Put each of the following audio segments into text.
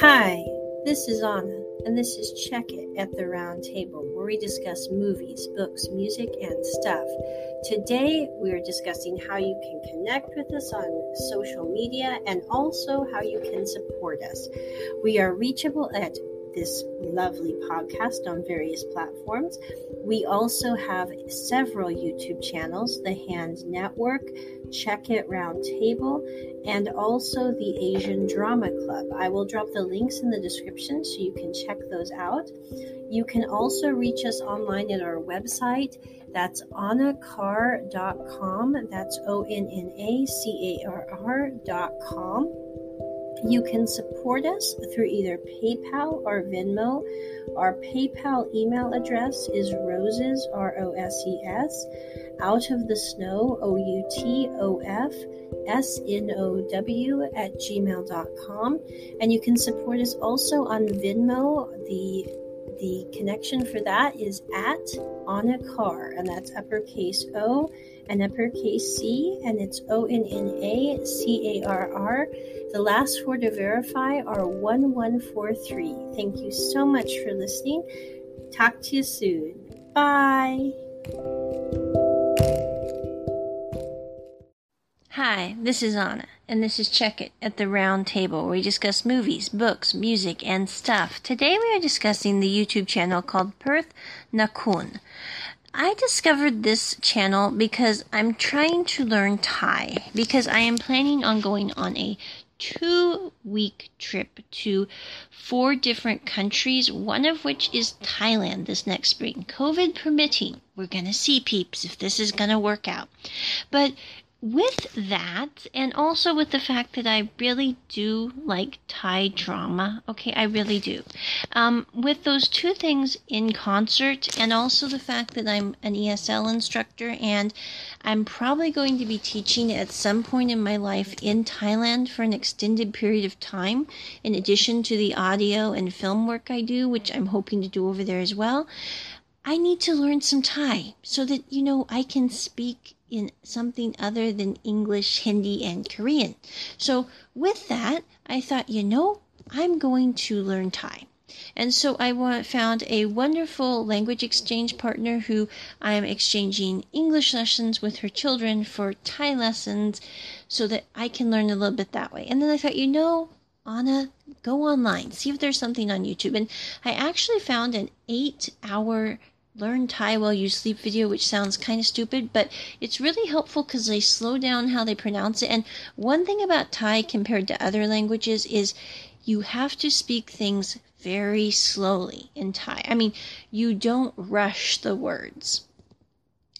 Hi, this is Anna, and this is Check It at the Round Table, where we discuss movies, books, music, and stuff. Today, we are discussing how you can connect with us on social media and also how you can support us. We are reachable at this lovely podcast on various platforms. We also have several YouTube channels The Hand Network, Check It Round Table, and also the Asian Drama Club. I will drop the links in the description so you can check those out. You can also reach us online at our website. That's onnacarr.com. That's O N N A C A R R.com. You can support us through either PayPal or Venmo. Our PayPal email address is roses, R O S E S, out of the snow, O U T O F, S N O W, at gmail.com. And you can support us also on Venmo. The the connection for that is at Onna Carr, and that's uppercase O and uppercase C, and it's O N N A C A R R. The last four to verify are 1143. Thank you so much for listening. Talk to you soon. Bye. Hi, this is Anna, and this is Check It at the Round Table, where we discuss movies, books, music, and stuff. Today we are discussing the YouTube channel called Perth Nakhun. I discovered this channel because I'm trying to learn Thai, because I am planning on going on a two week trip to four different countries, one of which is Thailand this next spring. COVID permitting, we're going to see peeps if this is going to work out. But with that, and also with the fact that I really do like Thai drama, okay, I really do. Um, with those two things in concert, and also the fact that I'm an ESL instructor and I'm probably going to be teaching at some point in my life in Thailand for an extended period of time, in addition to the audio and film work I do, which I'm hoping to do over there as well. I need to learn some Thai so that, you know, I can speak in something other than English, Hindi, and Korean. So, with that, I thought, you know, I'm going to learn Thai. And so I found a wonderful language exchange partner who I am exchanging English lessons with her children for Thai lessons so that I can learn a little bit that way. And then I thought, you know, Anna, go online, see if there's something on YouTube. And I actually found an eight hour learn Thai while you sleep video, which sounds kind of stupid, but it's really helpful because they slow down how they pronounce it. And one thing about Thai compared to other languages is you have to speak things very slowly in Thai. I mean, you don't rush the words.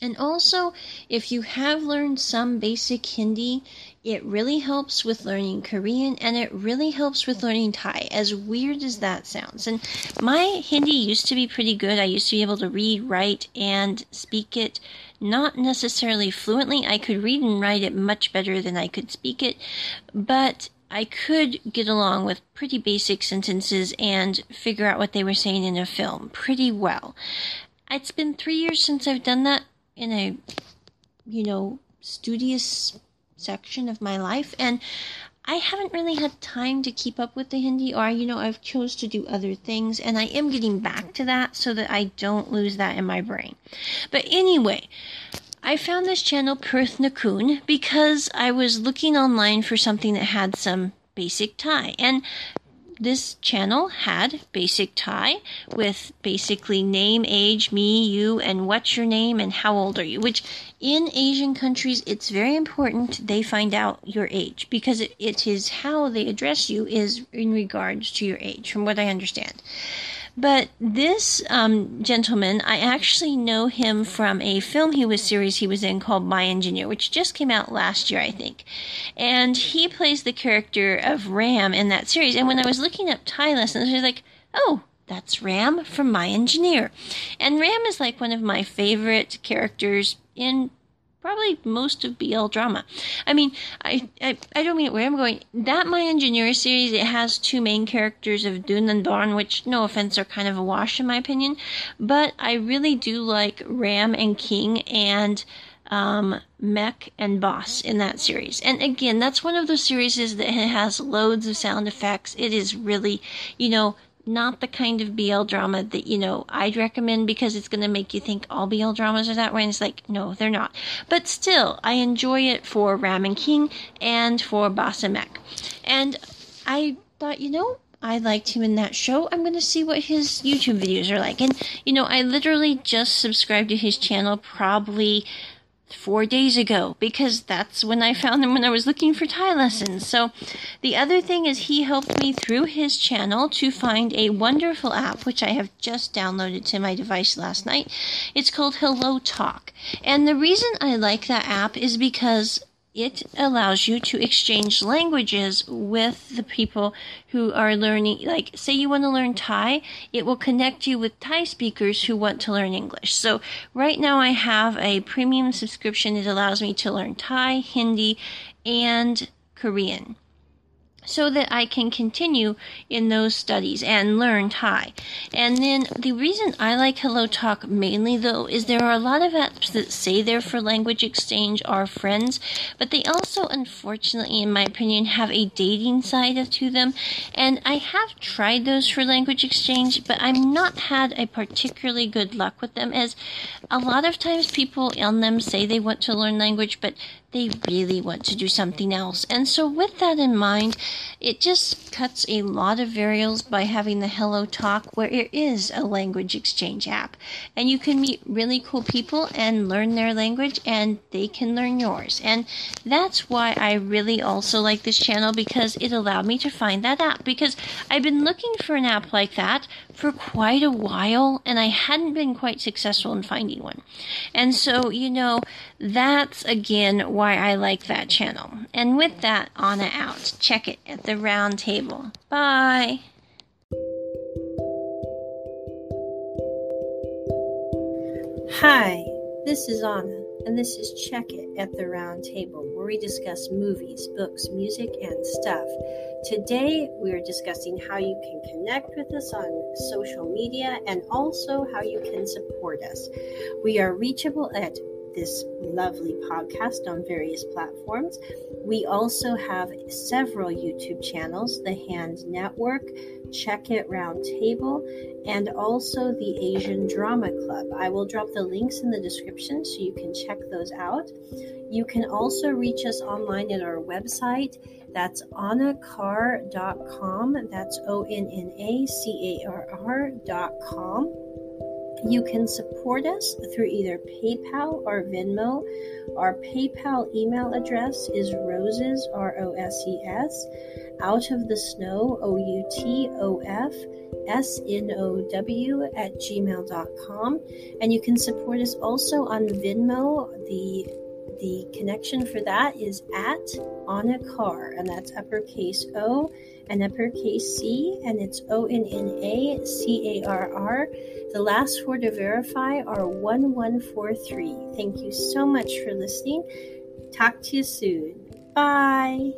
And also, if you have learned some basic Hindi, it really helps with learning Korean and it really helps with learning Thai, as weird as that sounds. And my Hindi used to be pretty good. I used to be able to read, write, and speak it not necessarily fluently. I could read and write it much better than I could speak it, but I could get along with pretty basic sentences and figure out what they were saying in a film pretty well. It's been three years since I've done that in a, you know, studious section of my life and I haven't really had time to keep up with the Hindi or you know I've chose to do other things and I am getting back to that so that I don't lose that in my brain. But anyway, I found this channel Perth Nakhun because I was looking online for something that had some basic Thai and this channel had basic Thai with basically name, age, me, you, and what's your name and how old are you, which in Asian countries, it's very important they find out your age because it, it is how they address you is in regards to your age, from what I understand. But this um, gentleman, I actually know him from a film he was series he was in called My Engineer, which just came out last year, I think. And he plays the character of Ram in that series. And when I was looking up Thai lessons, I was like, oh, that's Ram from My Engineer. And Ram is like one of my favorite characters in probably most of BL drama. I mean, I, I, I don't mean where I'm going. That My Engineer series, it has two main characters of Dun and Dorn, which, no offense, are kind of a wash in my opinion. But I really do like Ram and King, and um, Mech and Boss in that series. And again, that's one of those series that has loads of sound effects. It is really, you know, not the kind of BL drama that, you know, I'd recommend because it's going to make you think all BL dramas are that way. And it's like, no, they're not. But still, I enjoy it for Ram and King and for Mech. And I thought, you know, I liked him in that show. I'm going to see what his YouTube videos are like. And, you know, I literally just subscribed to his channel probably four days ago because that's when I found him when I was looking for Thai lessons. So the other thing is he helped me through his channel to find a wonderful app which I have just downloaded to my device last night. It's called Hello Talk. And the reason I like that app is because it allows you to exchange languages with the people who are learning. Like, say you want to learn Thai, it will connect you with Thai speakers who want to learn English. So, right now I have a premium subscription. It allows me to learn Thai, Hindi, and Korean so that I can continue in those studies and learn Thai. And then the reason I like Hello Talk mainly though is there are a lot of apps that say they're for language exchange or friends, but they also unfortunately in my opinion have a dating side to them. And I have tried those for language exchange, but I've not had a particularly good luck with them as a lot of times people on them say they want to learn language, but they really want to do something else. And so, with that in mind, it just cuts a lot of variables by having the Hello Talk, where it is a language exchange app. And you can meet really cool people and learn their language, and they can learn yours. And that's why I really also like this channel because it allowed me to find that app. Because I've been looking for an app like that for quite a while, and I hadn't been quite successful in finding one. And so, you know, that's again why I like that channel. And with that, Anna out. Check it at the round table. Bye. Hi, this is Anna, and this is Check It at the Round Table, where we discuss movies, books, music, and stuff. Today, we are discussing how you can connect with us on social media and also how you can support us. We are reachable at this lovely podcast on various platforms. We also have several YouTube channels The Hand Network, Check It Roundtable, and also the Asian Drama Club. I will drop the links in the description so you can check those out. You can also reach us online at our website. That's onnacarr.com. That's O N N A C A R R.com. You can support us through either PayPal or Venmo. Our PayPal email address is roses, R O S E S, out of the snow, O U T O F, S N O W, at gmail.com. And you can support us also on Venmo. The the connection for that is at Onna Carr, and that's uppercase O and uppercase C, and it's O N N A C A R R. The last four to verify are 1143. Thank you so much for listening. Talk to you soon. Bye.